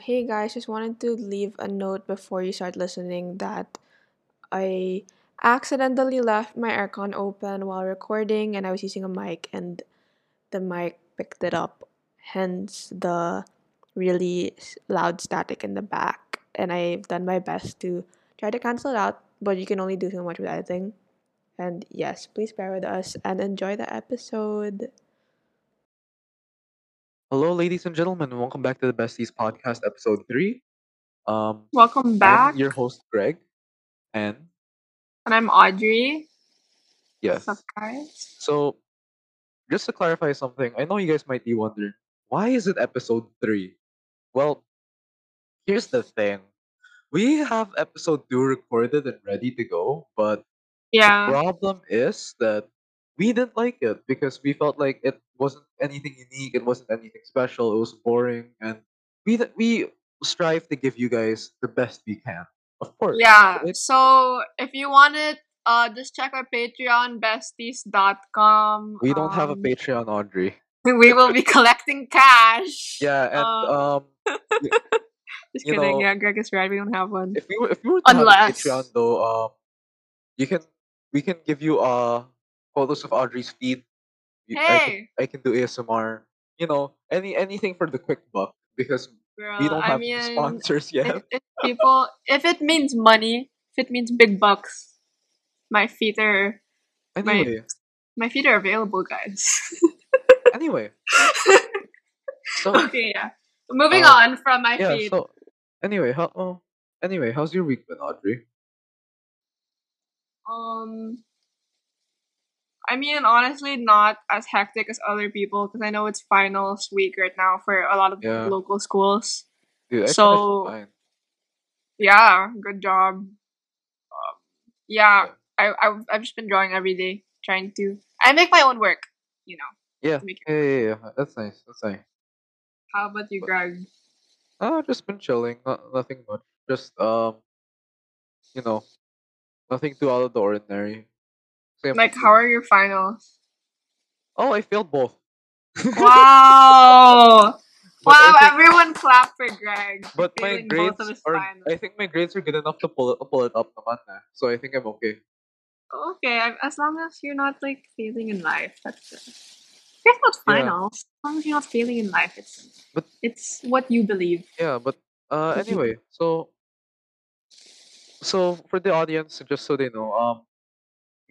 Hey guys, just wanted to leave a note before you start listening that I accidentally left my aircon open while recording and I was using a mic and the mic picked it up, hence the really loud static in the back. And I've done my best to try to cancel it out, but you can only do so much with editing. And yes, please bear with us and enjoy the episode. Hello, ladies and gentlemen, welcome back to the Besties Podcast, episode three. Um, Welcome I'm back. your host, Greg, and And I'm Audrey. yes. What's up, guys? So, just to clarify something, I know you guys might be wondering why is it episode three? Well, here's the thing: we have episode two recorded and ready to go, but the Yeah. problem is that we didn't like it because we felt like it wasn't anything unique, it wasn't anything special, it was boring, and we th- we strive to give you guys the best we can, of course. Yeah. So if you want it, uh, just check our Patreon, besties.com. We don't have a Um, Patreon, Audrey. we will be collecting cash. Yeah, and Um, um, just kidding. know, yeah, Greg is right. We don't have one. if we were if we were to have a Patreon though, um, you can we can give you uh photos of Audrey's feet. You- I Hey, I can do ASMR. You know, any anything for the quick buck because we don't I have mean, sponsors yet. if people, if it means money, if it means big bucks, my feet are my Anyway, my feet are available, guys. anyway, so okay, yeah. Moving um, on from my yeah, feet. so anyway, how oh, anyway, how's your week been, Audrey? Um, I mean, honestly, not as hectic as other people because I know it's finals week right now for a lot of Yeah, local schools. dude, I So yeah, good job. Um, yeah, Yeah, I I've, I've just been drawing every day, trying to. I make my own work, you know, yeah, yeah, yeah, yeah. That's nice. That's nice. How about you, Greg? I've just been chilling. Not nothing much. Just um, you know, nothing too out of the ordinary. Same Like, old how are your finals? Oh, I failed both. Wow! Wow! think, Everyone clap for Greg but my failing both of grades are. finals. I think my grades are good enough to pull it pull it up naman na. So I think I'm okay. Okay, as long as you're not like failing in life, that's good. Here's not Yeah, finals. As long as you're not failing in life, it's but it's what you believe. yeah, but uh, anyway, so so for the audience, just so they know, um,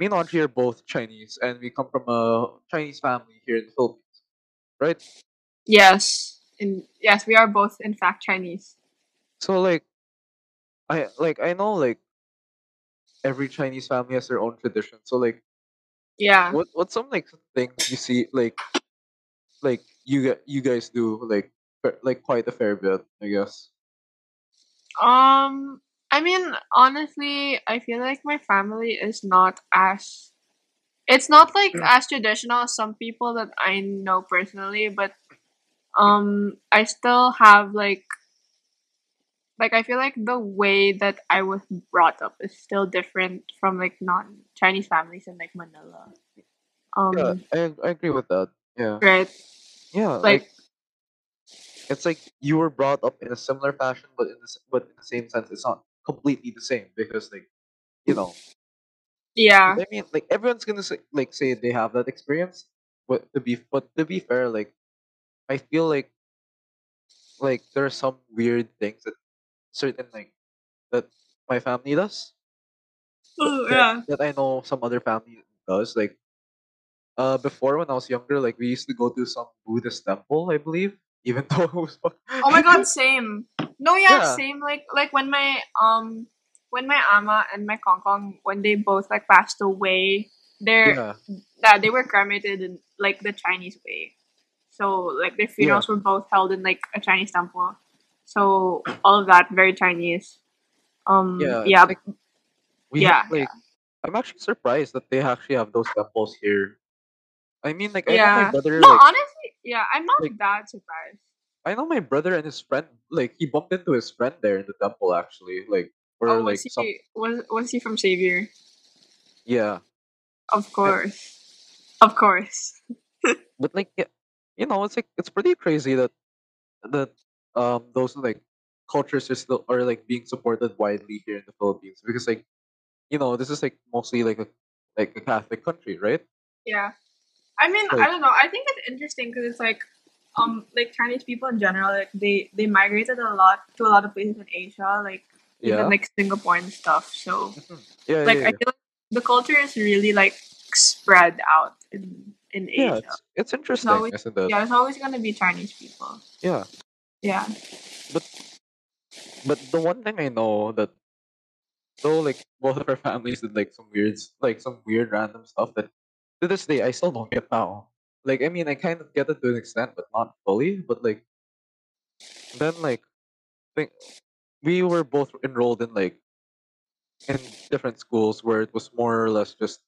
me and Audrey are both Chinese, and we come from a Chinese family here in the Philippines, right? yes, and yes, we are both in fact Chinese. So like I like I know like every Chinese family has their own tradition. So like Yeah. what what's some like things you see like like you you guys do like like quite a fair bit, I guess. Um, I mean, honestly, I feel like my family is not as it's not like as traditional as some people that I know personally, but um, I still have like like I feel like the way that I was brought up is still different from like non Chinese families in like Manila. Yeah, Um, I I agree with that. Yeah. right? Yeah, Like like it's like you were brought up in a similar fashion but in the, s- but in the same sense it's not completely the same because like you know yeah, I mean, like everyone's gonna say, like say they have that experience. But to be but to be fair, like I feel like like there are some weird things that certain like that my family does that oh that, yeah. that I know some other family does. Like uh before when I was younger, like we used to go to some Buddhist temple, I believe. Even though it was Oh my god, same. No, yeah, yeah same. Like like when my um when my ama and my kongkong when they both like passed away, they're yeah that they were cremated in like the Chinese way. So like their yeah funerals were both held in like a Chinese temple. So all of that very Chinese. Um yeah. Yeah, like we have yeah, like yeah. I'm actually surprised that they actually have those temples here. I mean, like I Yeah. brother No, like honestly, yeah, I'm not like that surprised. I know my brother and his friend, like he bumped into his friend there in the temple actually, like Oh, or was like some he was was he from Xavier? yeah. Of And, course. Of course. but like yeah, you know, it's like it's pretty crazy that that um those like cultures are still are like being supported widely here in the Philippines because like you know this is like mostly like a like a Catholic country, right? Yeah. I mean, I Like don't know. I think it's interesting because it's like, um, like Chinese people in general, like they they migrated a lot to a lot of places in Asia, like even like Singapore and stuff. So Mhm. yeah, like yeah, I feel like the culture is really like spread out in in Asia. it's it's It's interesting, always isn't it? yeah, it's always gonna be Chinese people. Yeah, Yeah. but but the one thing I know that though like both of our families did like some weird like some weird random stuff that to this day I still don't get now. Like I mean I kind of get it to an extent, but not fully. But like then like think we were both enrolled in like in different schools where it was more or less just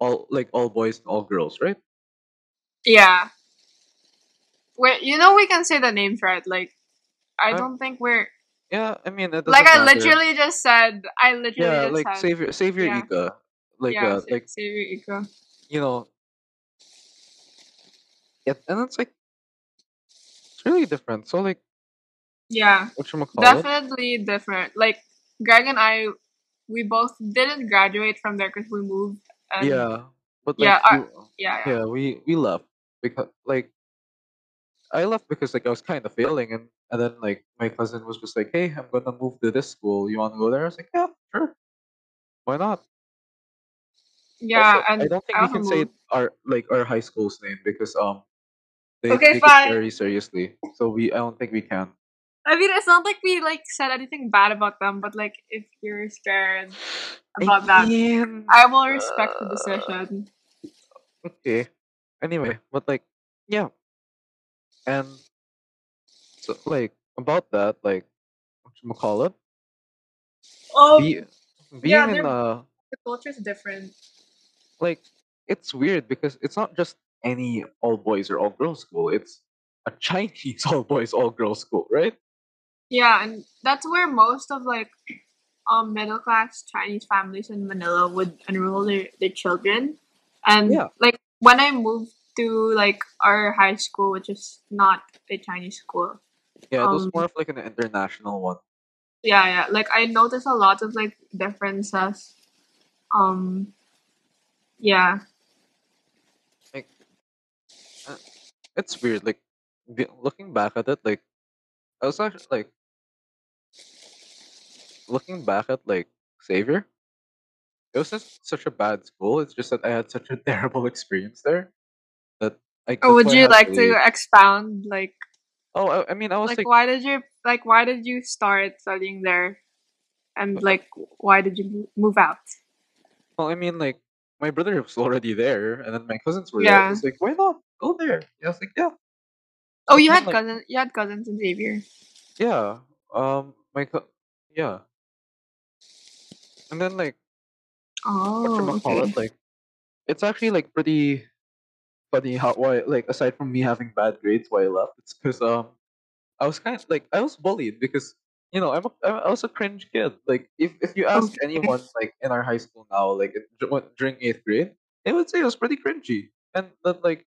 all like all boys and all girls, right? Yeah. Wait, you know we can say the names right? Like I Um, don't think we're yeah, I mean like doesn't I literally just said I literally Yeah, just like said Xavier Xavier yeah. Ika. Like Yeah, uh like Xavier Ika. you know it, and it's like it's really different. So like Yeah. it? Definitely different. Like Greg and I we both didn't graduate from there because we moved and Yeah. But yeah, our, you yeah, yeah. yeah, we we left because like I left because like I was kind of failing and and then like my cousin was just like, Hey, I'm gonna move to this school. You wanna go there? I was like, Yeah, sure. Why not? Yeah, Also, I don't think I we can say our like our high school's name because um they Okay, take it fine. very seriously. So we I don't think we can. I mean, it's not like we like said anything bad about them, but like if you're scared about I that, I will respect the uh, decision. okay. Anyway, but like, yeah, and so like about that, like, what you call it? Be Um, being yeah, in uh the culture's different. like it's weird because it's not just any all boys or all girls school. It's a Chinese all boys all girls school, right? Yeah, and that's where most of like um middle class Chinese families in Manila would enroll their, their children. And Yeah, like when I moved to like our high school, which is not a Chinese school, yeah. It was um more of like an international one. yeah, yeah, like I noticed a lot of like differences. Um yeah. Like, uh, it's weird. Like, looking back at it, like I was actually like looking back at like Xavier. It was just such a bad school. It's just that I had such a terrible experience there that like Or would you like to leave. expound like Oh, I, I mean, I was like like, why did you like why did you start studying there and uh, like why did you move out? well, I mean, like my brother was already there, and then my cousins were there. Yeah. was like, why not go there? Yeah, I was like, yeah. Oh, you had like, cousins. You had cousins in Xavier. yeah, um, my co- yeah, and then like Oh, okay. it? Like it's actually like pretty funny how why like aside from me having bad grades, why I left. It's because um I was kind of like I was bullied because you know I'm a, I'm- I was a cringe kid. Like if if you ask anyone like in our high school now, like in- dur- when- during eighth grade, they would say it was pretty cringy, and that like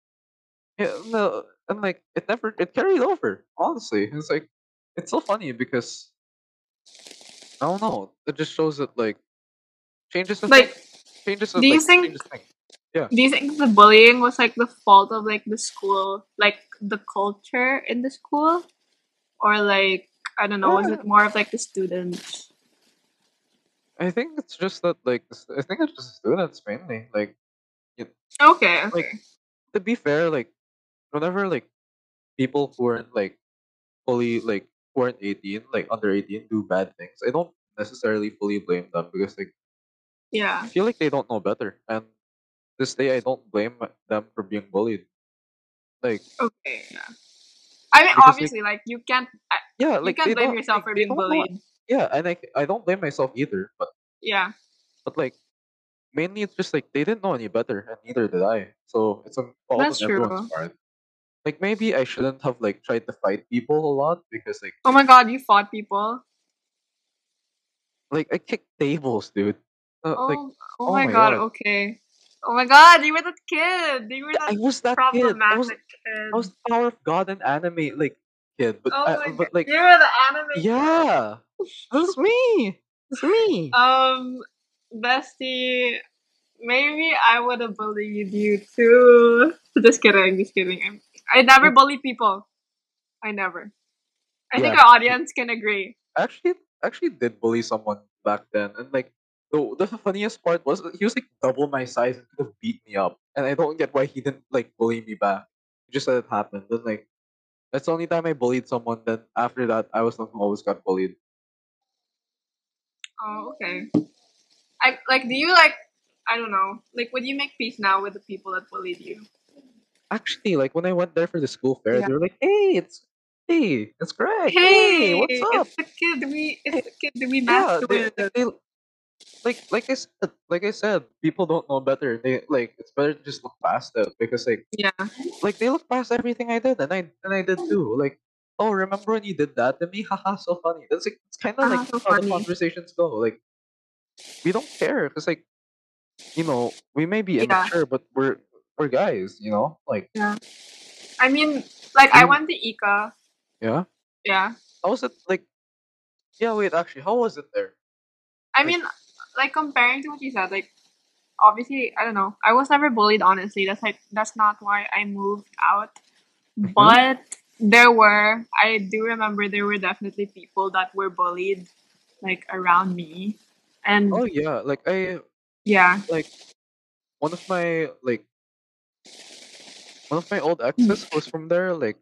yeah no and like it never it carried over. Honestly, it's like it's so funny because I don't know. It just shows that like changes the thing, Like, changes do you like think changes thing. Yeah. do you think the bullying was like the fault of like the school, like the culture in the school, or like I don't know, was it more of like the students? I think it's just that like I think it's just students mainly. Like you, Okay, like okay. to be fair, like whenever like people who aren't like fully like who aren't eighteen, like under eighteen, do bad things, I don't necessarily fully blame them because like Yeah. I feel like they don't know better. And this day, I don't blame them for being bullied. Like Okay. Yeah. I mean, because obviously, like you can't yeah, you like can't they blame yourself like for being bullied. Yeah, and like I don't blame myself either. But Yeah, but like mainly it's just like they didn't know any better, and neither did I. So it's a fault that's on everyone's true. part. Like maybe I shouldn't have like tried to fight people a lot because like Oh my god, you fought people. like I kicked tables, dude. Uh, like Oh, oh oh my my god. god, Okay. Oh my god, you were that kid. You were that I was that kid. I was problematic I was the power of God and anime. Like kid, but Oh I, my but god. like You were the anime. yeah, that's me. It's me. Um, bestie, maybe I would have bullied you too. Just kidding, just kidding. I'm, I never bully people. I never. I think our audience can agree. actually actually did bully someone back then, and like the the funniest part was he was like double my size and could have beat me up, and I don't get why he didn't like bully me back. He just let it happen. Then like that's the only time I bullied someone. Then after that, I was the one who always got bullied. Oh, okay. I like. Do you like? I don't know. Like, would you make peace now with the people that bullied you? Actually, like when I went there for the school fair, Yeah. they were like, "Hey, it's hey, it's Greg. Hey, what's up?" It's the kid we. It's the kid we Yeah, they, with. they like like I said, like I said, people don't know better. They like it's better to just look past it because like Yeah. like they look past everything I did, and I and I did too. Like, oh, remember when you did that to me? Haha, so funny. That's like it's kind of Haha, like so how the funny. conversations go. Like, we don't care because like, you know, we may be Yeah. immature, but we're we're guys. You know, like Yeah. I mean, like, I We- went to Ika. yeah. Yeah. How was it like? Yeah, wait. Actually, how was it there? I Like- mean, like comparing to what you said, like obviously, I don't know. I was never bullied. Honestly, that's like that's not why I moved out. Mhm. But there were, I do remember there were definitely people that were bullied, like around me, and Oh yeah, like I yeah, like one of my like one of my old exes was from there. Like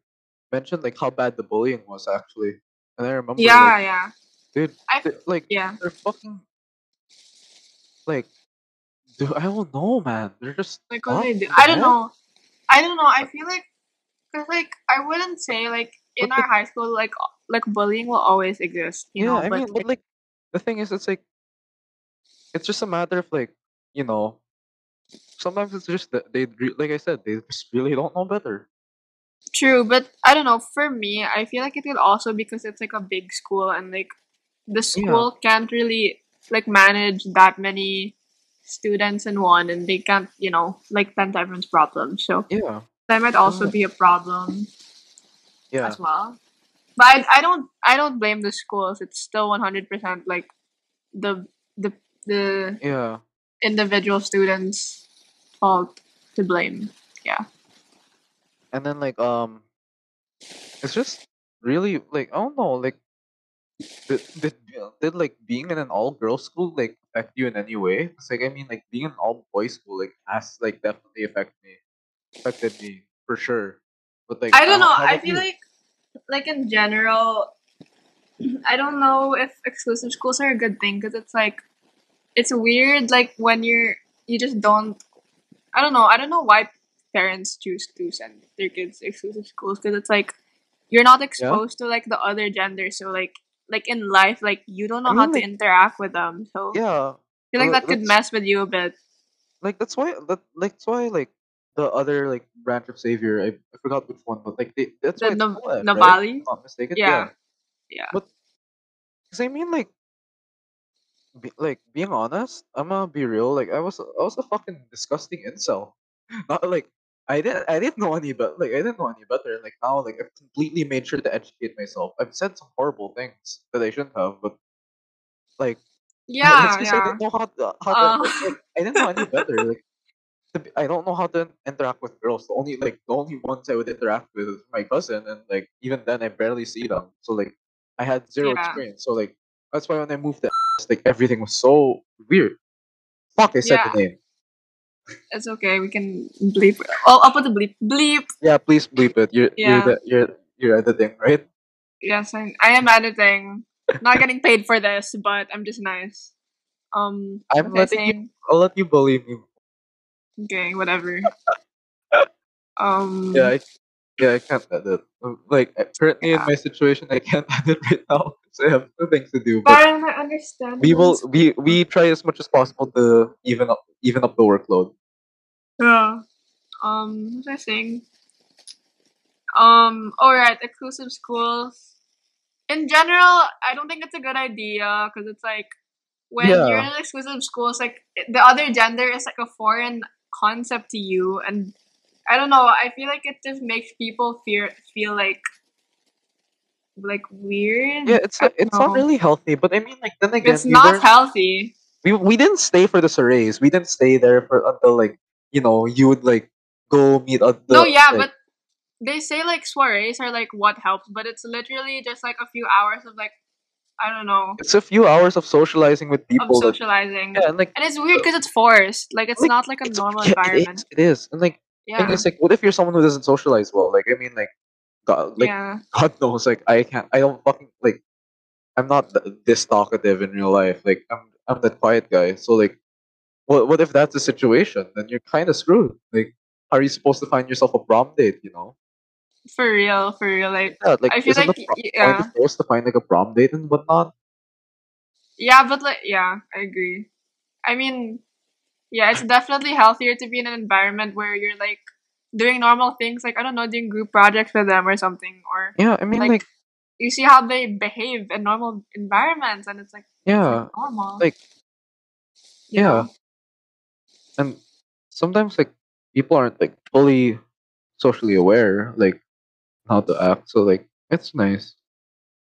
mentioned like how bad the bullying was actually, and I remember yeah, like yeah, dude, I like yeah. they're fucking like dude, I don't know, man. They're just Like what they do, I don't know. I don't know. I feel like, cause like I wouldn't say like in But, our high school like like bullying will always exist, you Yeah, know. I but mean, but like the thing is, it's like it's just a matter of like you know. Sometimes it's just that they like I said they just really don't know better. True, but I don't know. For me, I feel like it could also because it's like a big school and like the school can't really like manage that many students in one, and they can't, you know, like tend to everyone's problems. So Yeah, that might also Yeah. be a problem yeah, as well. But I, I don't I don't blame the schools. It's still one hundred percent like the the the yeah. individual students' fault to blame. Yeah and then like um, it's just really like I don't know like did did, did like being in an all girls school like affect you in any way? It's like I mean like being in an all boys school like has like definitely affected me affected me for sure. But like I don't know. I feel you? like, like in general, I don't know if exclusive schools are a good thing because it's like, it's weird. Like when you're, you just don't. I don't know. I don't know why parents choose to send their kids to exclusive schools because it's like, you're not exposed to like the other gender. So like, like in life, like you don't know I how mean, to interact with them. So I yeah, feel like that could mess with you a bit. like that's why that like that's why like the other like branch of Xavier I, I forgot which one but like they that's The why Nav- right? Nuvali? I'm not mistaken Yeah. yeah Yeah. but because I mean like be, like being honest I'm gonna be real like I was I was a fucking disgusting incel not like I didn't I didn't know any but like I didn't know any better and like now like I've completely made sure to educate myself I've said some horrible things that I shouldn't have but like Yeah, just I yeah. didn't know how to, how Uh. to like, I didn't know any better. Like to be- I don't know how to interact with girls. The only like the only ones I would interact with is my cousin, and like even then I barely see them. So like I had zero Yeah. experience. So like that's why when I moved to like everything was so weird. Fuck, I said Yeah. the name. It's okay. We can bleep. Oh, I'll put the bleep. Bleep. Yeah, please bleep it. You're Yeah. you're the, you're you're editing, right? Yes, I, I am editing. Not getting paid for this, but I'm just nice. Um, I'm letting you- I'll let you bully me. Okay, whatever. Um, Yeah, I, yeah, I can't edit. Like currently in my situation, I can't edit right now because I have two things to do. But Fine, I understand. we will we we try as much as possible to even up even up the workload. Yeah. Um, what was I saying? Um, alright, exclusive schools. In general, I don't think it's a good idea because it's like when Yeah. you're in an exclusive school, it's like the other gender is like a foreign concept to you, and I don't know. I feel like it just makes people fear feel like like weird. Yeah, it's it's not really healthy. But I mean, like then again, It's not healthy. we we didn't stay for the soirees. We didn't stay there for until like you know you would like go meet other. No, yeah, like, but they say like soirees are like what helps, but it's literally just like a few hours of like I don't know it's a few hours of socializing with of people. That, socializing. yeah, and like And it's weird because it's forced. Like it's Like, not like a normal yeah, environment. It is, it is. And like Yeah. thing is like what if you're someone who doesn't socialize well? Like I mean like God like yeah. God knows like I can't I don't fucking like I'm not th- this talkative in real life. Like I'm I'm that quiet guy. So like what what if that's the situation? Then you're kinda screwed. Like how are you supposed to find yourself a prom date, you know? For real, for real. Like Yeah, like I feel like prom yeah. is supposed to find like a prom date and whatnot? Yeah, but like yeah, I agree. I mean, yeah, it's definitely healthier to be in an environment where you're like doing normal things, like I don't know, doing group projects with them or something, or Yeah, I mean Like, like, you see how they behave in normal environments, and it's like it's yeah. like normal. Like you yeah. know? And sometimes like people aren't like fully socially aware, like how to act. So like it's nice.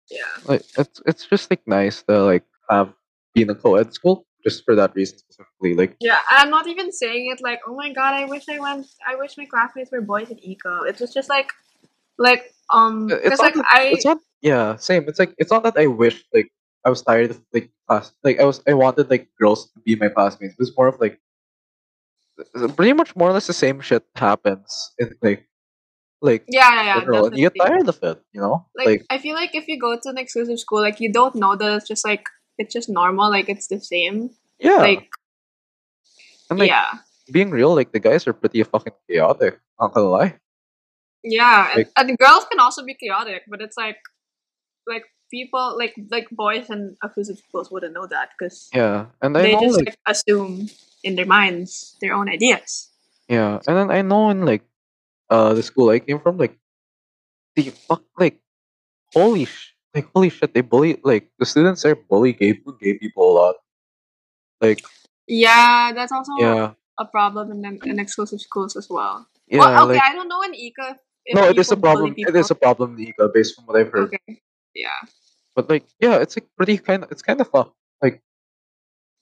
yeah, Like it's it's just like nice to like have been a co-ed school just for that reason specifically. Like yeah. I'm not even saying it like, oh my god, I wish I went. I wish my classmates were boys in eco. It was just like, like um, it's not like that, I it's not yeah same. It's like it's not that I wish like I was tired of like class like I was I wanted like girls to be my classmates. It was more of like pretty much more or less the same shit happens in like like yeah, yeah, yeah, and you get tired of it. You know like, like I feel like if you go to an exclusive school, like you don't know that it's just like it's just normal, like it's the same. yeah Like and like yeah, being real, like the guys are pretty fucking chaotic. Not gonna lie. yeah, and, Like- and girls can also be chaotic, but it's like like people like like boys and exclusive schools wouldn't know that because Yeah, and I they know just like like assume in their minds their own ideas. yeah, and then I know in like uh the school I came from, like the fuck like holy like holy shit, they bully like the students there bully gay gay people a lot. Like Yeah, that's also yeah, a problem in, them- in exclusive schools as well. yeah, well, okay, like I don't know in Ika no, it is a problem. It is a problem in Ika based from what I've heard. Okay, yeah. But like yeah, it's like pretty kind of it's kind of fun. Like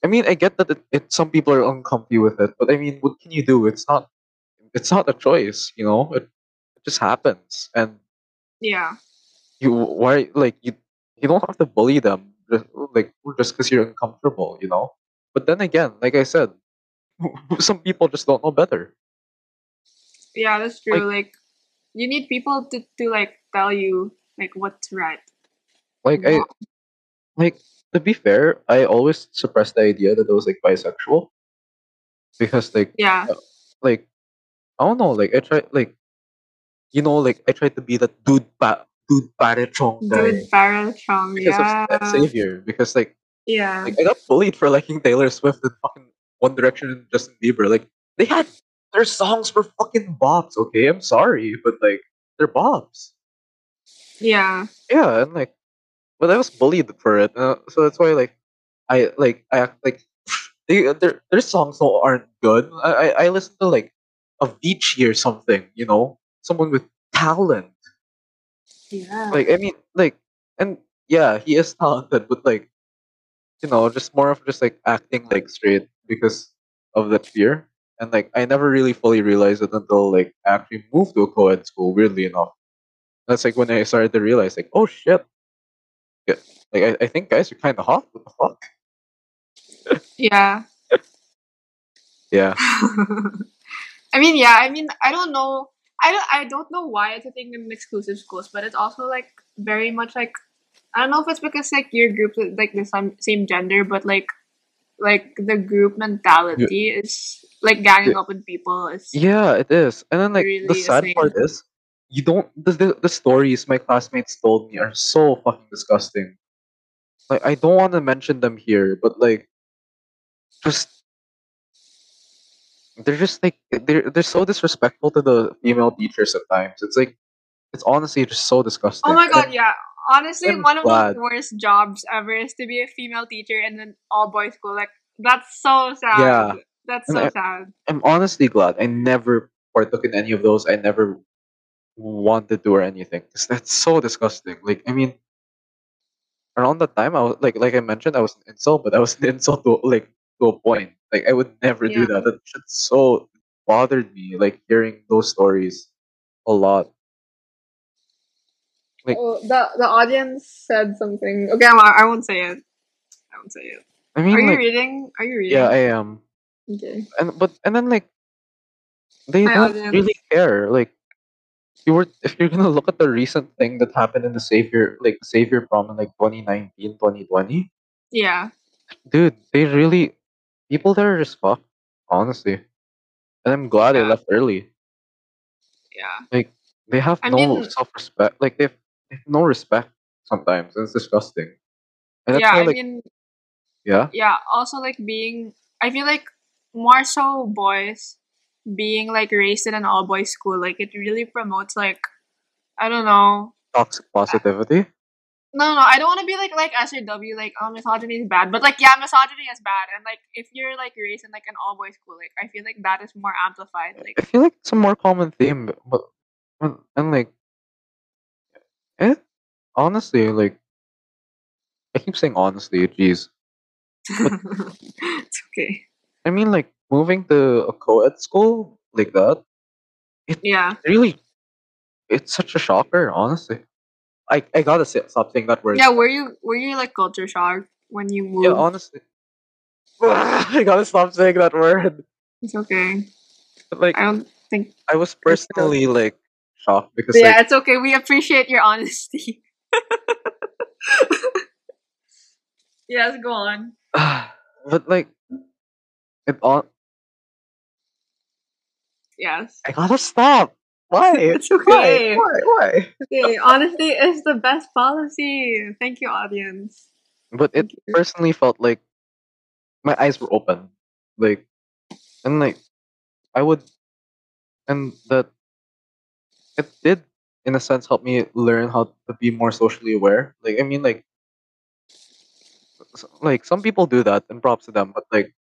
I mean, I get that it, it some people are uncomfy with it, but I mean, what can you do? It's not it's not a choice, you know. It, it just happens, and Yeah. You why like you you don't have to bully them just, like just because you're uncomfortable, you know. But then again, like I said, some people just don't know better. Yeah, that's true. Like, you need people to, to like tell you like what's right. Like I like to be fair, I always suppressed the idea that I was like bisexual because like Yeah. Uh, like I don't know, like I tried like you know like I tried to be that dude pa dude parechong guy Dude, Barrel Strong. because Yeah. of Xavier because like Yeah. Like I got bullied for liking Taylor Swift and fucking One Direction and Justin Bieber. Like they had their songs were fucking bops. Okay, I'm sorry, but like they're bops. Yeah. Yeah, and like, but I was bullied for it, uh, so that's why like I like I act like they their their songs aren't good. I I, I listen to like a Avicii or something. You know, someone with talent. Yeah. Like I mean, like and yeah, he is talented, but like you know, just more of just like acting like straight because of that fear. And like I never really fully realized it until like I actually moved to a co-ed school. Weirdly enough, that's like when I started to realize like, oh shit, yeah, like I, I think guys are kind of hot. What the fuck? yeah. Yeah, I mean, yeah. I mean, I don't know. I don't. I don't know why it's a thing in exclusive schools, but it's also like very much like I don't know if it's because like your group is like the same same gender, but like like the group mentality is like ganging Yeah. up with people is yeah, it is. And then like Really the sad part is, you don't the, the the stories my classmates told me are so fucking disgusting. Like I don't want to mention them here, but like just they're just like they're they're so disrespectful to the female teachers at times. It's like it's honestly just so disgusting. Oh my god, And yeah. Honestly, I'm one of the worst jobs ever is to be a female teacher in an all boys school. Like that's so sad. Yeah. That's And so I- sad. I'm honestly glad I never partook in any of those. I never wanted to or anything. 'Cause that's so disgusting. Like I mean, around that time I was like like I mentioned I was an incel, but I was an incel to like to a point. Like I would never do Yeah. that. That shit so bothered me. Like hearing those stories a lot. Like Oh, the the audience said something. Okay, I, I won't say it. I won't say it. I mean, Are you like reading? Are you reading? yeah, I am. okay. And but and then like they Hi, don't audience. really care. Like you were if you're gonna look at the recent thing that happened in the Xavier like the Xavier prom in like 2019, 2020, Yeah. dude, they really people there are just fucked, honestly. And I'm glad they Yeah. left early. Yeah. Like they have I no mean- self respect. Like they have, they have no respect sometimes. And it's disgusting. And that's yeah. why I like mean, yeah. yeah. Also, like being, I feel like more so boys being like raised in an all boys school, like it really promotes like, I don't know. Toxic positivity. No, no, I don't want to be like like SRW, like oh misogyny is bad, but like yeah, misogyny is bad, and like if you're like raised in like an all boys school, like I feel like that is more amplified. Like I feel like it's a more common theme, but, but and, and like, eh, honestly, like, I keep saying honestly, jeez. it's okay. I mean, like, moving to a co-ed school like that, it Yeah. really, it's such a shocker, honestly. I, I gotta say, something that word. Yeah, were you were you like culture shocked when you moved? Yeah, honestly. I gotta stop saying that word. it's okay. But, like, I don't think. I was personally, like, shocked because, yeah, like, it's okay. We appreciate your honesty. yes, go on. but, like, it on. Yes. I gotta stop. Why? It's okay. Why? Why? Why? Okay, honesty is the best policy. Thank you, audience. But it personally felt like my eyes were open, like, and like I would, and that it did, in a sense, help me learn how to be more socially aware. Like, I mean, like, like some people do that, and props to them. But like,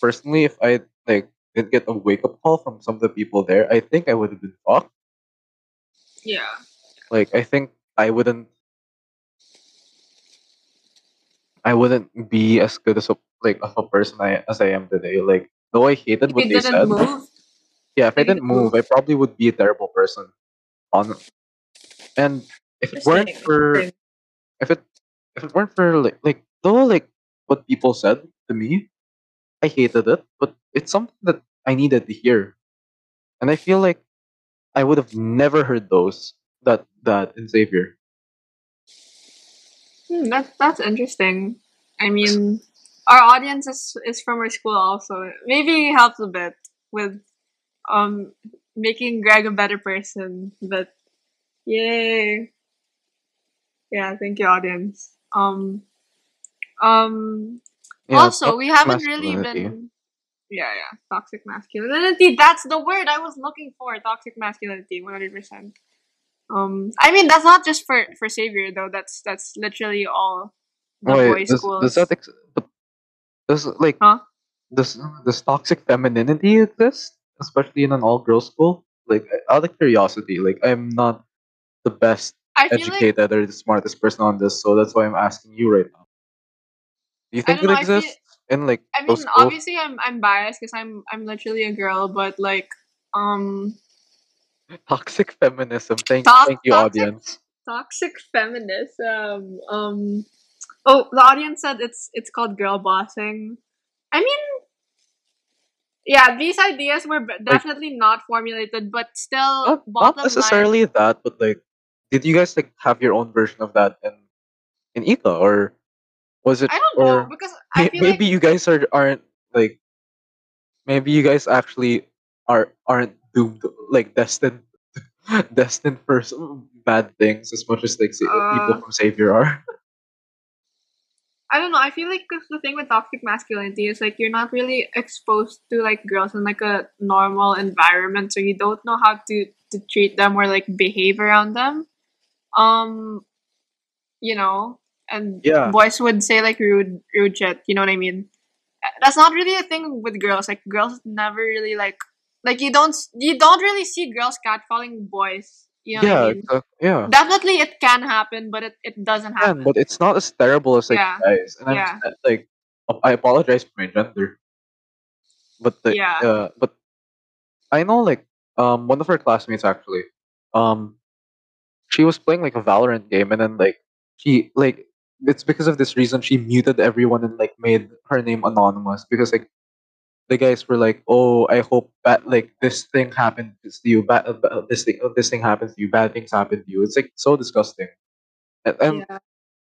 personally, if I like didn't get a wake up call from some of the people there, I think I would have been fucked. Yeah. Like, I think I wouldn't. I wouldn't be as good as a like of a person I as I am today. Like though I hated If what they said, move, yeah, if I didn't move, I probably would be a terrible person. On and if it weren't for if it if it weren't for like like though like what people said to me, I hated it, but it's something that I needed to hear, and I feel like I would have never heard those that that in Xavier. Hmm, that's that's interesting. I mean, our audience is is from our school also. Maybe it helps a bit with um making Greg a better person. But yay! Yeah, thank you, audience. Um, um. Yeah, also, we haven't really been. Yeah, yeah. Toxic masculinity. That's the word I was looking for. Toxic masculinity. One hundred percent. Um, I mean that's not just for for Xavier though. That's that's literally all the Wait, boys' does, schools. does that ex- does like Huh? does does toxic femininity exist, especially in an all girls school? Like out of curiosity, like I'm not the best feel like educated or the smartest person on this, so that's why I'm asking you right now. Do you think it know. Exists in like I mean, obviously, I'm I'm biased because I'm I'm literally a girl, but like, um, Toxic feminism. Thank Top- thank you, toxic- audience. toxic feminism. Um, oh, the audience said it's it's called girl bossing. I mean, yeah, these ideas were definitely not formulated, but still, Not, not bottom line. necessarily that, but like, did you guys like have your own version of that in in Ika, or was it? I don't know or because I May- feel maybe like you guys are aren't like maybe you guys actually are aren't doomed like destined destined for some bad things as much as like sa- people Uh, from Xavier are. I don't know. I feel like the thing with toxic masculinity is like you're not really exposed to like girls in like a normal environment, so you don't know how to to treat them or like behave around them. Um, you know, and Yeah. boys would say like rude rude shit. You know what I mean? That's not really a thing with girls. Like girls never really like Like you don't you don't really see girls catcalling boys. You know what yeah, I mean? yeah. Definitely, it can happen, but it, it doesn't happen. but it's not as terrible as like Yeah, guys. And I'm yeah. like, I apologize for my gender, but the Yeah. uh, but I know like um one of her classmates actually um she was playing like a Valorant game and then like she like it's because of this reason she muted everyone and like made her name anonymous because like the guys were like oh I hope that like this thing happened to you bad uh, this thing uh, this thing happens to you bad things happen to you. It's like so disgusting. And, and Yeah.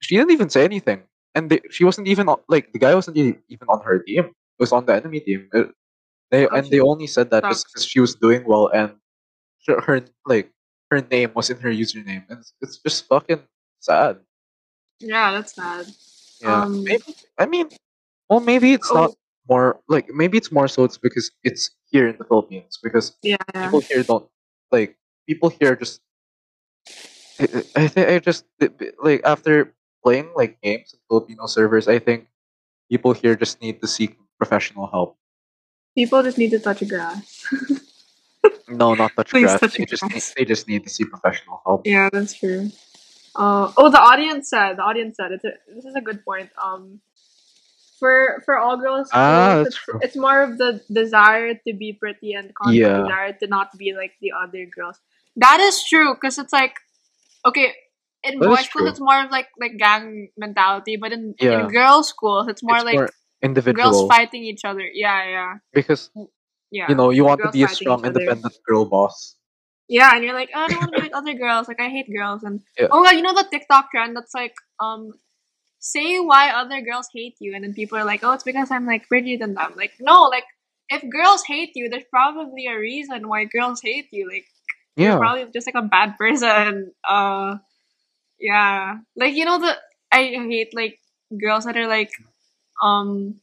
she didn't even say anything. And they, she wasn't even on, like the guy wasn't even on her team. It was on the enemy team. Uh, they Oh, and they only said that because she was doing well and her, her like her name was in her username. And it's, it's just fucking sad Yeah, that's bad. yeah Um. maybe i mean well maybe it's not Oh. more like maybe it's more so it's because it's here in the philippines because Yeah. People here don't like people here just i, think i just like after playing like games in filipino servers i think people here just need to seek professional help People just need to touch grass. no not touch Please grass touch they just need, grass. they just need to see professional help Yeah, that's true. Uh, oh, the audience said. The audience said it's a, this is a good point. Um, for for all girls, ah it's it's more of the desire to be pretty and constant yeah desire to not be like the other girls. That is true because it's like okay. In that boys' schools, it's more of like like gang mentality, but in in girls' schools, it's more it's like more girls fighting each other. Yeah, yeah, because yeah. you know you want to be a strong independent girl boss Yeah, and you're like, oh, I don't want to be with other girls. Like, I hate girls. And yeah oh god, you know the TikTok trend that's like, um, say why other girls hate you, and then people are like, oh, it's because I'm like prettier than them. Like, no, like if girls hate you, there's probably a reason why girls hate you. Like, you're probably just like a bad person. Uh, yeah, like you know the I hate like girls that are like, um,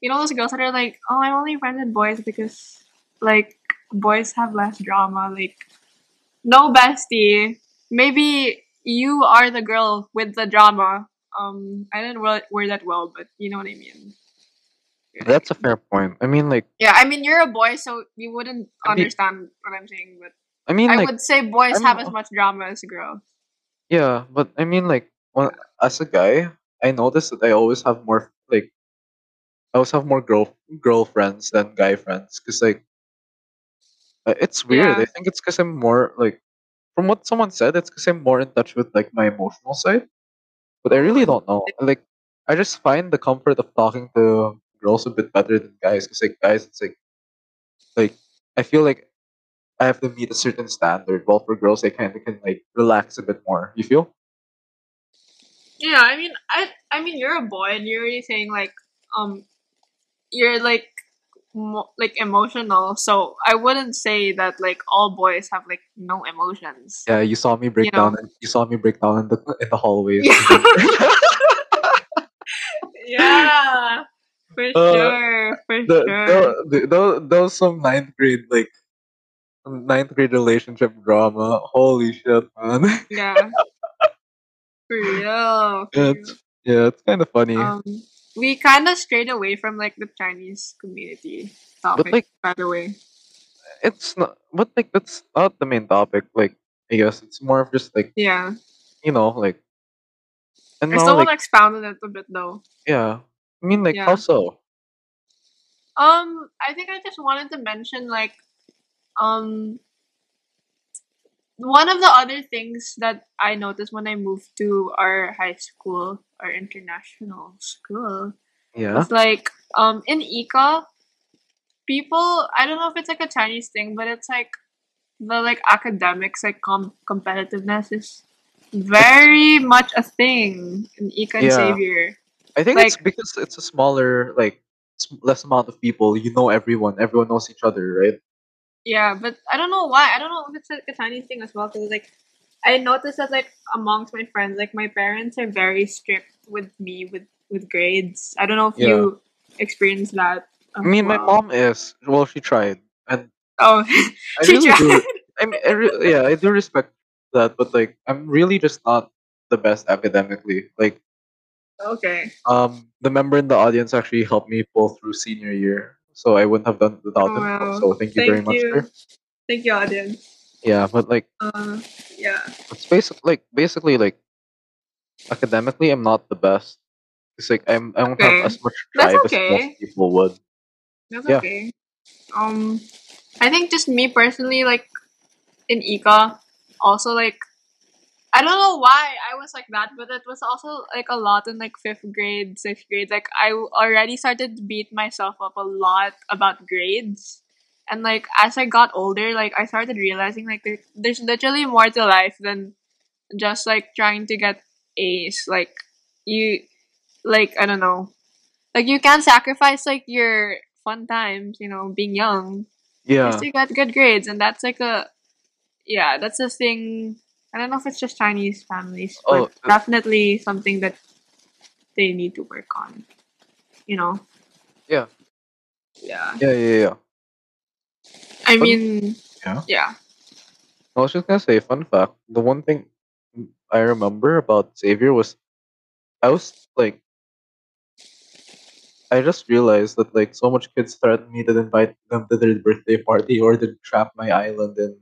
you know those girls that are like, oh, I'm only friends with boys because like boys have less drama. Like, no bestie. Maybe you are the girl with the drama. Um, I didn't word, word that well, but you know what I mean. You're that's like, a fair point i mean like yeah, I mean you're a boy, so you wouldn't i mean understand what I'm saying. But i mean I like would say boys i'm have as much drama as girls. yeah but i mean like when as a guy i noticed that i always have more like i always have more girl girlfriends than guy friends because like uh, it's weird i Yeah. think it's because i'm more like from what someone said it's because i'm more in touch with like my emotional side but I really don't know. Like, I just find the comfort of talking to girls a bit better than guys. Cause like guys, it's like like I feel like I have to meet a certain standard. While for girls, I kind of can like relax a bit more. You feel? yeah. I mean, I I mean you're a boy, and you're already saying like um you're like mo- like emotional. So I wouldn't say that like all boys have like no emotions. Yeah, you saw me You break down. know. And you saw me break down in the in the hallways. yeah, for uh, sure, for the, sure. the, the, that was some ninth grade like ninth grade relationship drama. Holy shit, man! Yeah, for real, for yeah, it's yeah, it's kind of funny. Um, we kind of strayed away from like the Chinese community but topic. like, By the way, it's not. But like, that's not the main topic. Like, I guess it's more of just like yeah, you know, like, and I now still want like, expound on it a bit though. yeah. I mean, like, how so? Um, I think I just wanted to mention like um one of the other things that I noticed when I moved to our high school, our international school, Yeah. was like um in Ika, people I don't know if it's like a Chinese thing, but it's like the like academics like com- competitiveness is very much a thing in Ika and Yeah. Xavier. I think it's because it's a smaller, like, less amount of people. You know everyone. Everyone knows each other, right? Yeah, but I don't know why. I don't know if it's like a Chinese thing as well because like I noticed that like amongst my friends, like my parents are very strict with me with with grades. I don't know if Yeah. you experienced that I mean, my mom is. Well, she tried, and Oh, I she really do. tried. I mean, I re- yeah, I do respect that, but like, I'm really just not the best academically. Like, Okay. um, the member in the audience actually helped me pull through senior year. So I wouldn't have done without Oh him. wow. So thank you very Thank much, you. sir. Thank you, audience. Yeah, but like Uh, yeah. it's basic like basically like academically I'm not the best. It's like I'm I don't Okay. have as much drive as okay. most people would. That's Yeah. okay. Um, I think just me personally, like in Ika, also like I don't know why I was like that, but it was also like a lot in like fifth grade, sixth grade. Like I already started to beat myself up a lot about grades, and like as I got older, like I started realizing like there, there's literally more to life than just like trying to get A's. Like you, like I don't know, like you can sacrifice like your fun times, you know, being young, Yeah. just to get good grades, and that's like a yeah, that's a thing. I don't know if it's just Chinese families, oh, but Oh, definitely something that they need to work on. You know. Yeah. Yeah. Yeah, yeah, yeah. I Fun- mean. Yeah. Yeah. I was just gonna say, fun fact. The one thing I remember about Xavier was I was like, I just realized that like so much kids threatened me to invite them to their birthday party or to trap my island in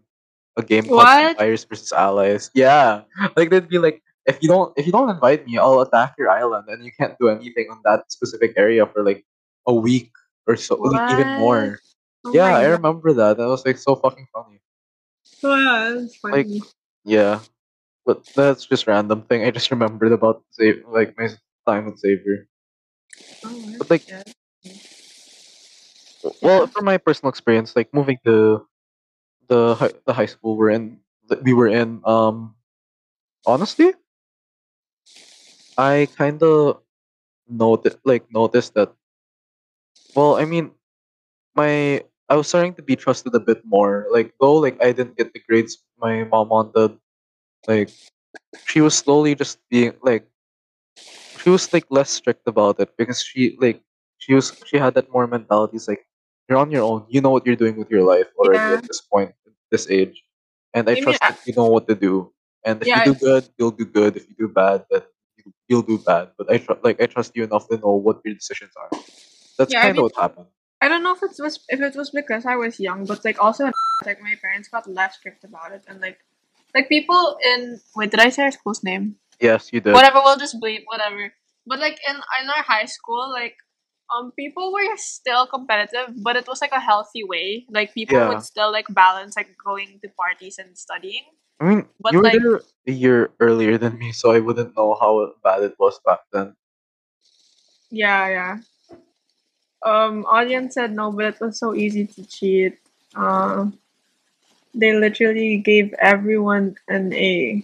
a game called What? Empires versus Allies. Yeah, like they'd be like, if you don't if you don't invite me, I'll attack your island, and you can't do anything on that specific area for like a week or so, like, even What? more. Oh yeah, I God. remember that. That was like so fucking funny. Yeah, that's Like, funny. Yeah, but that's just random thing. I just remembered about Xavier, like my time with Xavier. Oh, But like, yeah. well, Yeah. from my personal experience, like moving to the hi- the high school we're in, that we were in, um, honestly, I kind of noticed, like, noticed that. Well, I mean, my I was starting to be trusted a bit more. Like, though, like I didn't get the grades my mom wanted. Like, she was slowly just being like she was like less strict about it because she like she was she had that more mentality. It's like you're on your own. You know what you're doing with your life already Yeah. at this point, this age, and I I mean, trust that you know what to do. And if Yeah, you do good, you'll do good. If you do bad, then you- you'll do bad. But I tr- like I trust you enough to know what your decisions are. That's Yeah, I kind of what happened. I don't know if it was if it was because I was young, but like also like my parents got less strict about it, and like like people in wait, did I say our school's name? Yes, you did. whatever we'll just bleep whatever but like in in our high school like um people were still competitive but it was like a healthy way. Like people Yeah. would still like balance like going to parties and studying. I mean, But, you were like- there a year earlier than me, so I wouldn't know how bad it was back then. yeah yeah. Um audience said no but it was so easy to cheat. Um they literally gave everyone an a.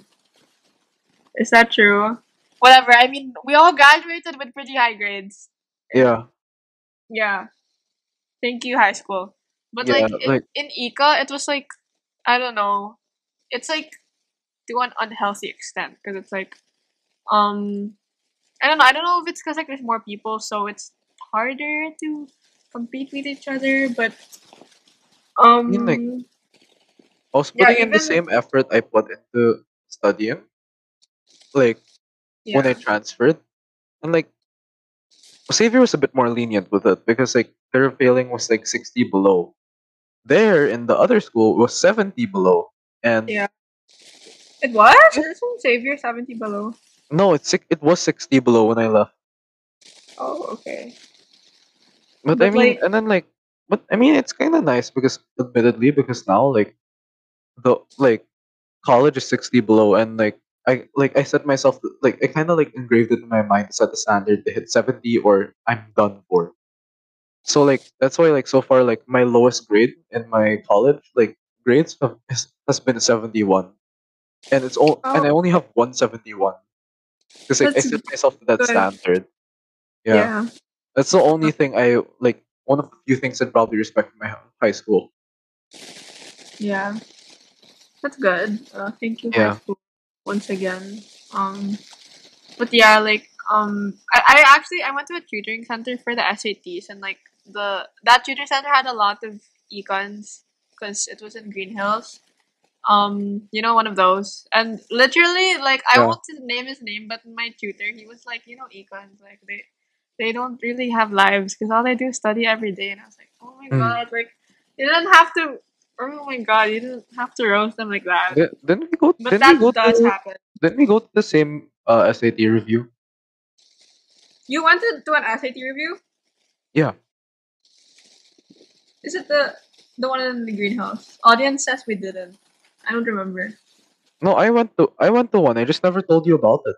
Is that true? Whatever i mean we all graduated with pretty high grades Yeah, Yeah. Thank you, high school. But Yeah, like, in, like- in Ika, it was like I don't know. It's like to an unhealthy extent because it's like um I don't know. I don't know if it's because like there's more people, so it's harder to compete with each other. But um mean, like, I was Yeah, putting in the same effort I put into studying, like yeah. when I transferred, and like Xavier was a bit more lenient with it because like their failing was like sixty below. There in the other school it was seventy below, and Yeah. it was. It's from Xavier seventy below. no, it's six- it was sixty below when I left. Oh, okay. But, I But, mean, like- and then like, but I mean, it's kind of nice because, admittedly, because now like, the like, college is sixty below, and like, I like I set myself like I kind of like engraved it in my mind to set the standard to hit seventy or I'm done for. So like that's why like so far like my lowest grade in my college like grades have, has been seventy one, and it's all and I Oh. only have one seventy one because like, I set myself to that good. standard. Yeah. yeah. That's the only thing I like. One of the few things I'd probably respect in my high school. Yeah. That's good. Uh, thank you, Yeah. high school, once again. Um, but yeah, like um, I, I actually I went to a tutoring center for the SATs, and like the that tutor center had a lot of econs because it was in Green Hills. Um, you know, one of those, and literally, like I Yeah. won't name his name, but my tutor, he was like, you know, econs, like they they don't really have lives because all they do is study every day. And I was like, oh my Mm. god, like you didn't have to. Oh my god, you didn't have to roast them like that. Then, we go? But that we go does to? happen. Didn't we go to the same uh, SAT review? You went to do an SAT review? Yeah. Is it the the one in the greenhouse? Audience says we didn't. I don't remember. No, I went to. I went to one. I just never told you about it.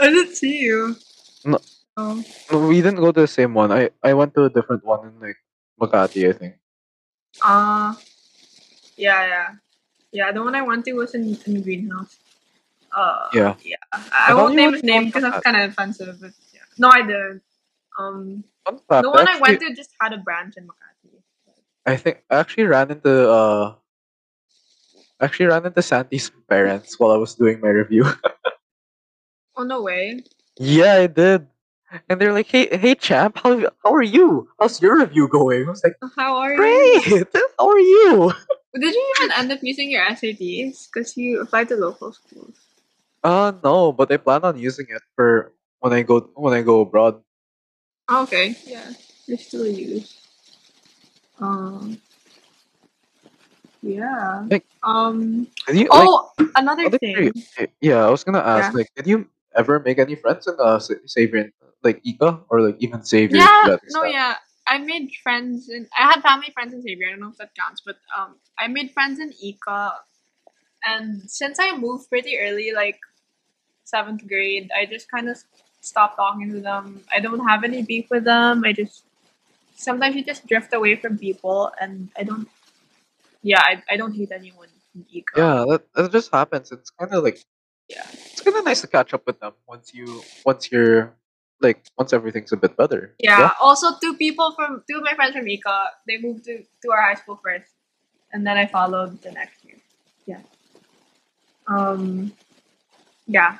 I didn't see you. No. Oh. No, we didn't go to the same one. I I went to a different one in like Makati, I think. Uh yeah, yeah. Yeah, the one I went to was in, in greenhouse. Uh Yeah. yeah. I I, won't name his name because that's Makati. kinda offensive, but yeah. No I didn't. Um the one I went to just had a branch in Makati. I think I actually ran into uh actually ran into Santi's parents while I was doing my review. Oh no way. yeah, I did. And they're like, "Hey, hey, champ, how how are you? How's your review going?" I was like, How are you? "Great. How are you?" Did you even end up using your SATs? Because you applied to local schools. Uh no, but I plan on using it for when I go when I go abroad. Oh, okay. Yeah. They still use. Um yeah. Like, Um you like? Oh another thing. eh, yeah, I was gonna ask, Yeah. like, did you ever make any friends in uh Xavier, like Ika, or like even Xavier? Yeah, no, yeah. I made friends in. I had family friends in Xavier. I don't know if that counts, but um, I made friends in Ika, and since I moved pretty early, like seventh grade, I just kind of stopped talking to them. I don't have any beef with them. I just sometimes you just drift away from people, and I don't. Yeah, I, I don't hate anyone in Ika. Yeah, that, that just happens. It's kind of like Yeah. it's kind of nice to catch up with them once you once you're like once everything's a bit better. Yeah. Also, two people from two of my friends from Ika, they moved to to our high school first, and then I followed the next year. Yeah. Um. Yeah.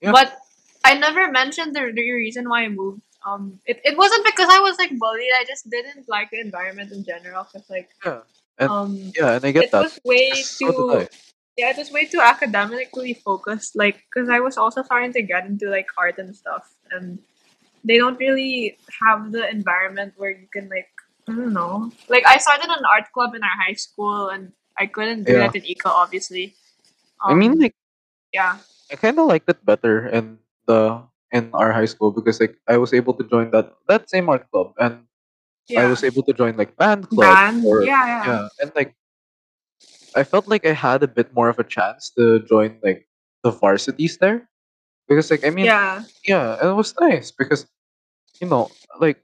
Yeah. But I never mentioned the, the reason why I moved. Um. It, it wasn't because I was like bullied. I just didn't like the environment in general. Cause like Yeah, and um. yeah, and I get It that. was way So too yeah, it was way too academically focused. Like, because I was also starting to get into like art and stuff, and they don't really have the environment where you can like I don't know. Like, I started an art club in our high school, and I couldn't do Yeah. that in Ika, obviously. I mean, Um, like yeah, I kind of liked it better in the in our high school because like I was able to join that that same art club and yeah. I was able to join like band club Band, or yeah, yeah, yeah, and like I felt like I had a bit more of a chance to join like the varsities there because like I mean yeah, yeah, and it was nice because you know like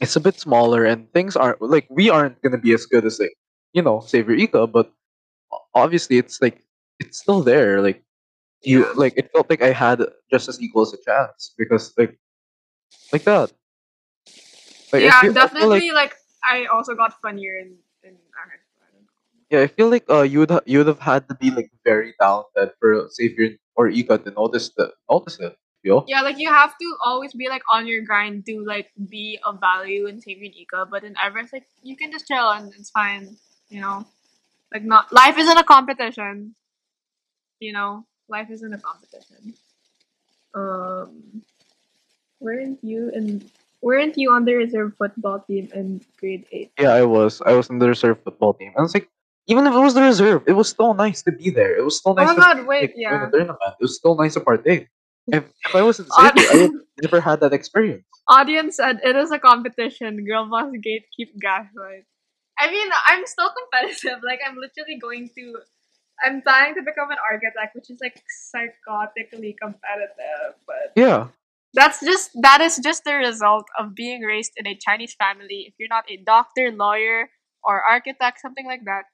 it's a bit smaller and things aren't like we aren't gonna be as good as like you know Xavier Ika, but o- obviously it's like it's still there. Like you Yeah. like it felt like I had just as equal as a chance because like like that. Like, I yeah. feel- I feel like definitely. Like, I also got funnier in in our. I don't know. yeah, I feel like uh you would ha- you would have had to be like very talented for Xavier or Ika to notice the notice it. You know? Yeah, like you have to always be like on your grind to like be of value in and Ika, but in Everest, like you can just chill and it's fine, you know. Like not life isn't a competition. You know, life isn't a competition. Um, weren't you in? Weren't you on the reserve football team in grade eight? Yeah, I was. I was in the reserve football team. I was like, even if it was the reserve, it was still nice to be there. It was still nice. Oh my to god! Wait, yeah. the tournament. It was still nice to partake. If, if I was in Aud- Xavier, I would never had that experience. Audience said it is a competition. Girl boss gatekeep gaslight. I mean, I'm still competitive. Like I'm literally going to. I'm planning to become an architect, which is like psychotically competitive. But Yeah, that's just that is just the result of being raised in a Chinese family. If you're not a doctor, lawyer, or architect, something like that,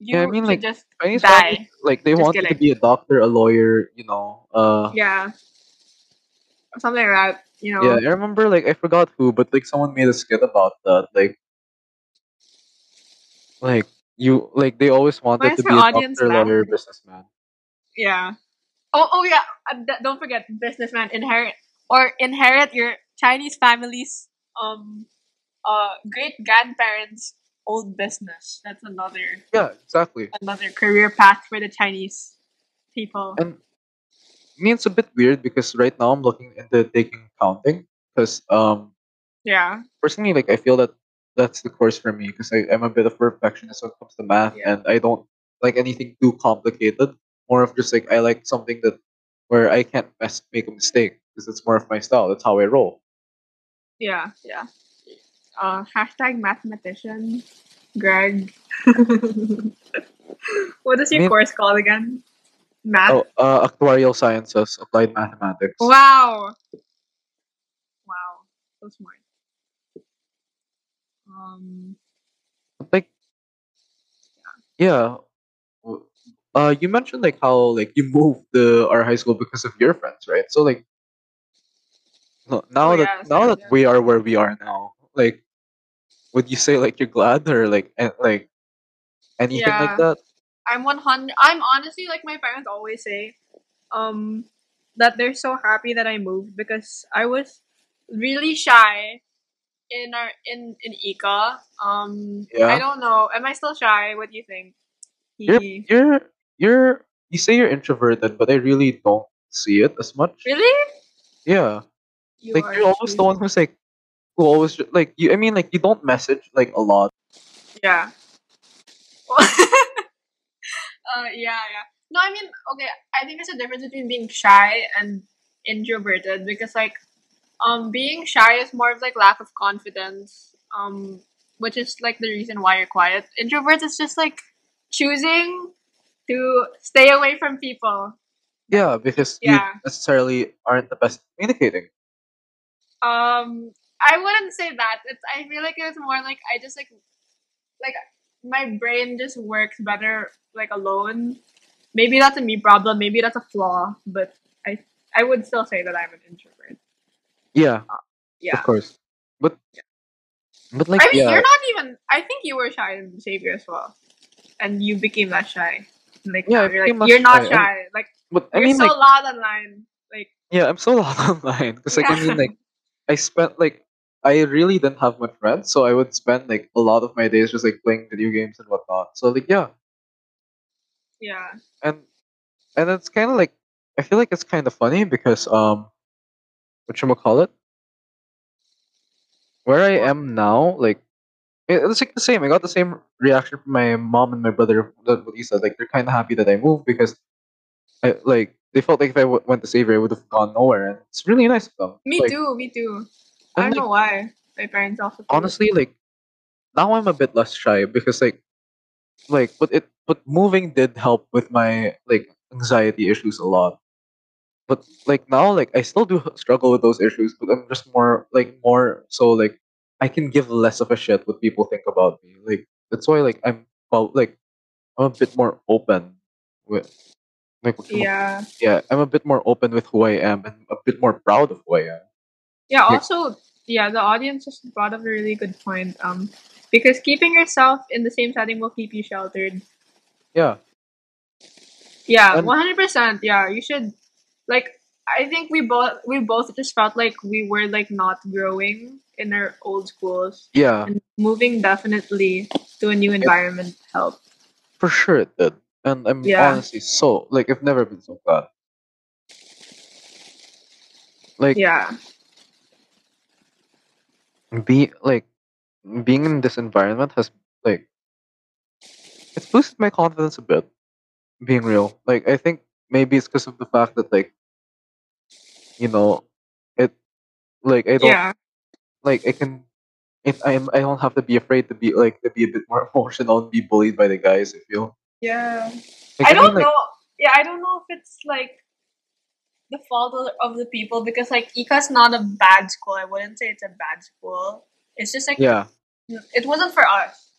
you Yeah, I mean, like, just Chinese die. families, like they Just wanted to be a doctor, a lawyer, you know. Uh, Yeah, something like that. You know. yeah, I remember like I forgot who, but like someone made a skit about that. Like, like you, like they always wanted to be a doctor, lawyer, businessman. Yeah. Oh, oh yeah. Uh, don't forget, businessman inherit or inherit your Chinese family's um uh great grandparents' old business. That's another Yeah, exactly. another career path for the Chinese people. And I mean, it's a bit weird because right now I'm looking into taking accounting because um Yeah. personally like I feel that that's the course for me because I'm a bit of a perfectionist when it comes to math Yeah. and I don't like anything too complicated. More of just like I like something that where I can't mess, make a mistake because it's more of my style. That's how I roll. Yeah. Yeah. Uh, hashtag mathematician, Greg. what is your mean, course called again? Math. oh, uh, actuarial sciences, applied mathematics. Wow. Wow. So smart. Um. Like yeah, w- uh, you mentioned like how like you moved to our high school because of your friends, right? So like no- Oh now that yes. now Yes. that Yes. we are where we are now, like would you say like you're glad or like and like anything like that? I'm one hundred. I'm honestly like my parents always say, um, that they're so happy that I moved because I was really shy in our in in Ika. Um, yeah. I don't know. Am I still shy? What do you think? You're you're you're you say you're introverted, but I really don't see it as much. really? Yeah. You Like you're always the one who's like who always like you I mean like you don't message like a lot. Yeah. uh, yeah, yeah. No, I mean, okay. I think there's a difference between being shy and introverted because, like, um, being shy is more of like lack of confidence. Um, which is like the reason why you're quiet. Introverts is just like choosing to stay away from people. Yeah, because you necessarily aren't the best at communicating. Um, I wouldn't say that. It's I feel like it's more like I just like like my brain just works better like alone. Maybe that's a me problem. Maybe that's a flaw. But I I would still say that I'm an introvert. Yeah, uh, Yeah. of course. But but like I mean, yeah, you're not even. I think you were shy in Xavier as well, and you became less shy. Like yeah, you're like you're not shy. Shy. Like but I you're mean so like loud online. Like yeah, I'm so loud online because like I mean like I spent like I really didn't have much friends, so I would spend like a lot of my days just like playing video games and whatnot. So like yeah, yeah, and and it's kind of like I feel like it's kind of funny because um, what call it, where I What? am now, like it- it's like the same. I got the same reaction from my mom and my brother. That what said, like they're kind of happy that I moved because I like they felt like if I w- went to Xavier, I would have gone nowhere, and it's really nice of them. me Like too. Me too. I don't like know why my parents also honestly, like now I'm a bit less shy because like like but it but moving did help with my like anxiety issues a lot. But like now, like I still do struggle with those issues, but I'm just more like more so like I can give less of a shit what people think about me. Like that's why like I'm well like I'm a bit more open with like Yeah, yeah I'm a bit more open with who I am and a bit more proud of who I am. yeah. Like Also, yeah, the audience just brought up a really good point. Um, because keeping yourself in the same setting will keep you sheltered. yeah, Yeah, one hundred percent. Yeah, you should like. I think we both we both just felt like we were like not growing in our old schools, yeah, and moving definitely to a new it environment helped. for sure it did. And I'm Yeah, honestly so like I've never been so glad. Like yeah, be like being in this environment has like it's boosted my confidence a bit. Being real, like I think maybe it's because of the fact that like you know it like I don't yeah, like I can if I'm I don't have to be afraid to be like to be a bit more emotional and be bullied by the guys. I feel yeah. like I I mean don't like know. Yeah, I don't know if it's like the fault of the people because like Ika's not a bad school. I wouldn't say it's a bad school. It's just like yeah it wasn't for us.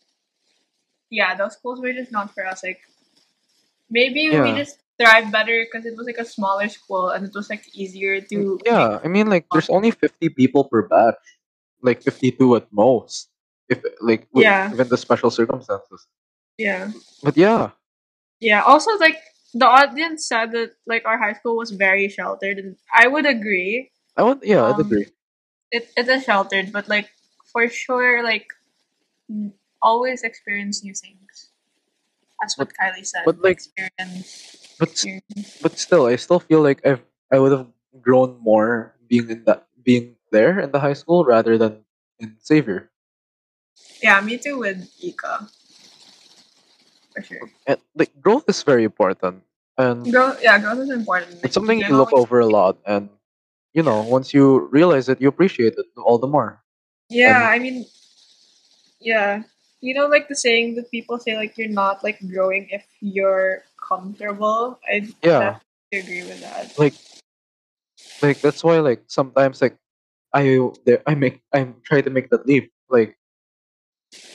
Yeah, those schools were just not for us. Like maybe we just thrived better because it was like a smaller school and it was like easier Mm, to make yeah. I mean like there's only fifty people per batch, like fifty two at most, if like Yeah, given the special circumstances. yeah, But yeah, yeah. Also, like the audience said that like our high school was very sheltered, and I would agree. I would yeah I'd Um, agree. it it is sheltered, but like for sure, like always experience new things. That's But what Kylie said. but like Experience, but experience. but still I still feel like I've I would have grown more being in that being there in the high school rather than in Xavier. Yeah, me too with Ika. Sure. And like growth is very important, and Growth, yeah, growth is important. Like, it's something you you look over a lot. And you know, once you realize it, you appreciate it all the more. Yeah, And I mean, yeah. You know, like the saying that people say, like you're not like growing if you're comfortable. I yeah, agree with that. like like that's why like sometimes like I there I make I'm trying to make that leap. Like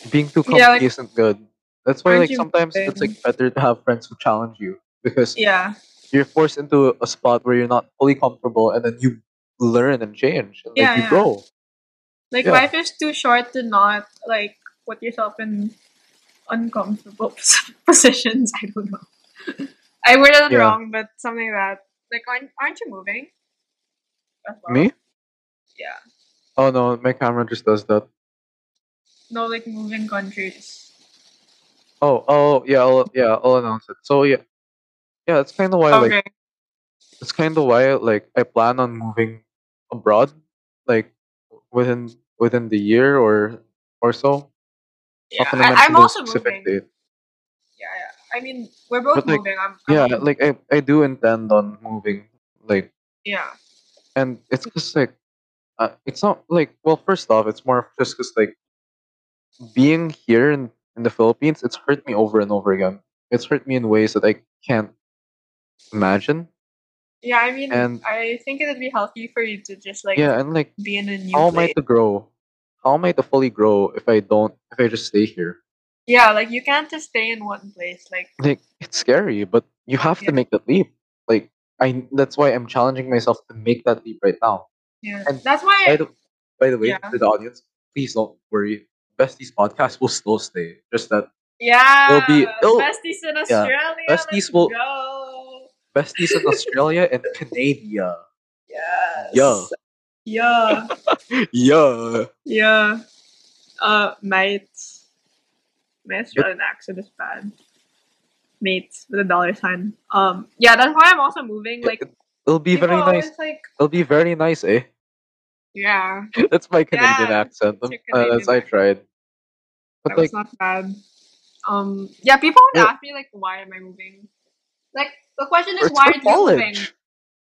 being too Yeah, like isn't good. That's why aren't like sometimes it's like better to have friends who challenge you because Yeah, you're forced into a spot where you're not fully comfortable and then you learn and change and like yeah, you yeah. grow. Like Yeah. life is too short to not like put yourself in uncomfortable positions. I don't know. I worded it Yeah. wrong, but something like that. Like, aren't, aren't you moving well? Me? Yeah. Oh no, my camera just does that. No, like moving countries. Oh, oh yeah, I'll, yeah, I'll announce it. So yeah, yeah, it's kind of why like it's kind of why like I plan on moving abroad, like within within the year or or so. Yeah, I, I'm also moving. date, Yeah, yeah. I mean, we're both but like moving. I'm, I'm yeah, also like I I do intend on moving, like, yeah. and it's just like uh, it's not like well, first off, it's more just because like being here in in the Philippines, it's hurt me over and over again. It's hurt me in ways that I can't imagine, Yeah, I mean, and I think it would be healthy for you to just like yeah, and like be in a new how am I to grow? How am I to fully grow if I don't if I just stay here? Yeah, like you can't just stay in one place. Like, Like it's scary, but you have Yeah. to make that leap. Like I that's why I'm challenging myself to make that leap right now. yeah, And that's By why. the by the way, Yeah. to the audience, please don't worry. Besties podcast will still stay. Just that Yeah, It'll be- it'll- besties in Australia. besties let's will- go. besties in Australia and Canada. Yes. Yeah. Yeah. Yeah. Yeah. Uh, mates. My Australian accent is bad. Mates with a dollar sign. Um, yeah, that's why I'm also moving. Like, It'll be very nice. like, It'll be very nice, eh? Yeah, That's my Canadian Yeah, accent. it's your Uh, as I tried. But that like was not bad. Um, yeah, people would Yeah. ask me like, why am I moving? Like, the question is, why are you moving?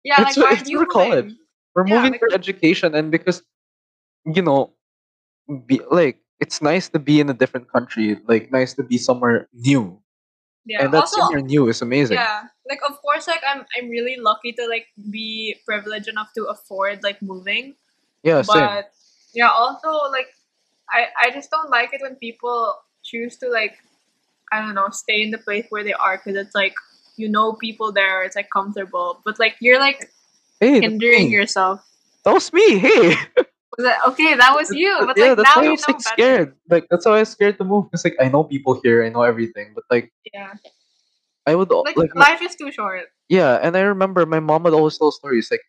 Yeah, It's like, for- why are you for moving? college. We're Yeah, moving like- for education and because you know be like it's nice to be in a different country, like nice to be somewhere new. Yeah. and that also, somewhere new is amazing. Yeah, like of course, like I'm I'm really lucky to like be privileged enough to afford like moving, Yeah, same. but yeah, also like I I just don't like it when people choose to like I don't know stay in the place where they are because it's like you know people there, it's like comfortable, but like you're like Hey, hindering yourself. That was me. Hey. Was that, okay, that was you, but yeah, like that's now why I was like scared. Like that's why I was scared to move. Because like I know people here, I know everything, but like Yeah, I would like, like life is too short. yeah, and I remember my mom would always tell stories like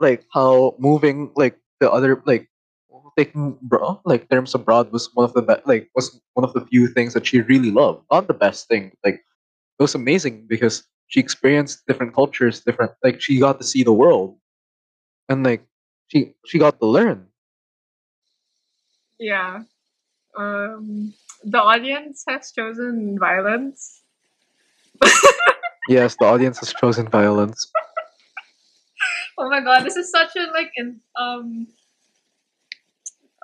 like how moving like the other like taking bro like terms abroad was one of the be- like was one of the few things that she really loved. Not the best thing, like it was amazing because she experienced different cultures, different like she got to see the world, and like she she got to learn. Yeah. Um, the audience has chosen violence. Yes, the audience has chosen violence. Oh my god, this is such a like in um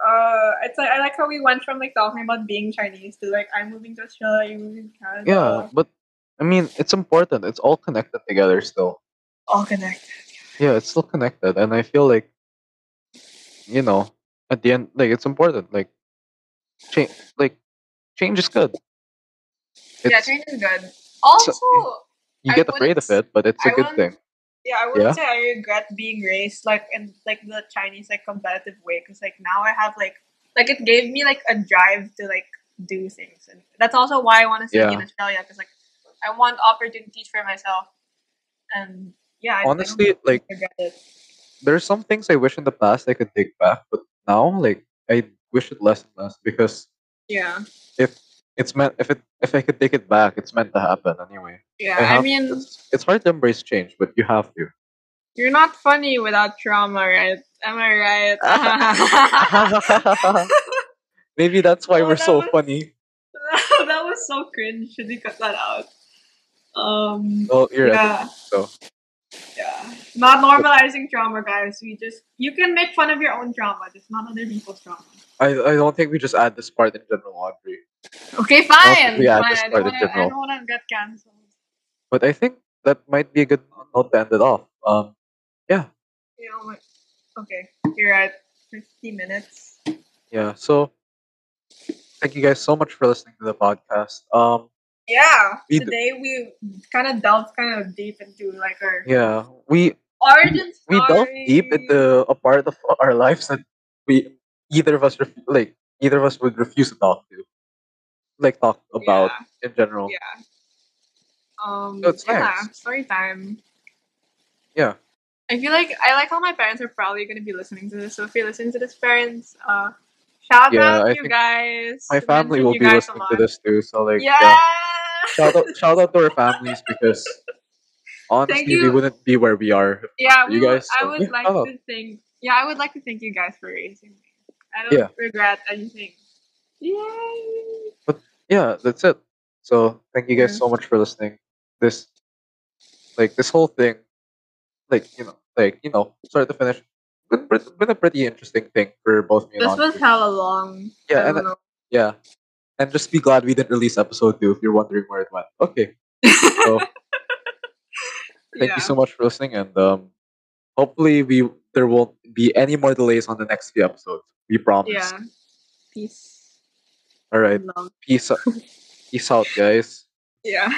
uh it's like I like how we went from like talking about being Chinese to like I'm moving to Australia, you're moving to Canada. Yeah, but I mean, it's important. It's all connected together still. All connected. Yeah, it's still connected, and I feel like, you know, at the end, like it's important. Like, change, like, change is good. yeah, It's, change is good. Also, you I get afraid of it, but it's a I good thing. Yeah, I wouldn't Yeah? say I regret being raised like in like the Chinese like competitive way because like now I have like like it gave me like a drive to like do things and that's also why I want to study in Australia because like I want opportunities for myself and yeah I, Honestly, like, regret it. there's some things I wish in the past I could take back, but now, like, I wish it less and less because Yeah, if it's meant, if it, if I could take it back, it's meant to happen anyway. Yeah. I I, mean, it's, it's hard to embrace change, but you have to. You're not funny without trauma, right? Am I right? Maybe that's why Oh, we're that so was- funny. that was so cringe. Should we cut that out? Um. Well, you're yeah. So Yeah. Not normalizing trauma, guys. We just you can make fun of your own trauma, just not other people's trauma. I I don't think we just add this part in general, Audrey. Okay, fine. we add fine. this I part don't in wanna I don't wanna get cancelled. But I think that might be a good note to end it off. Um, know what? Okay. You're at fifty minutes. yeah. So thank you guys so much for listening to the podcast. Um, Yeah. We d- Today we kind of delved kind of deep into like our yeah, we origin we delved deep into a part of our lives that we either of us ref- like either of us would refuse to talk to, like talk about in general. Yeah. Um. So it's yeah. nice. Story time. Yeah. I feel like I like how my parents are probably going to be listening to this. So if you're listening to this, parents, uh, shout Yeah, out I you guys. My family will be listening to this too. So like, Yeah. yeah, shout out, shout out to our families because honestly, we wouldn't be where we are. Yeah, we you guys. I would yeah, like out. to thank. Yeah, I would like to thank you guys for raising me. I don't Yeah. regret anything. Yay! But yeah, that's it. So thank you guys so much for listening. This, like, this whole thing, like you know, like you know, start to finish, been, been a pretty interesting thing for both me and This was hella long. Yeah, and yeah, and just be glad we didn't release episode two if you're wondering where it went. Okay, so thank yeah. you so much for listening, and um, hopefully we there won't be any more delays on the next few episodes. We promise. Yeah. Peace. All right. Love. Peace. out- Peace out, guys. Yeah.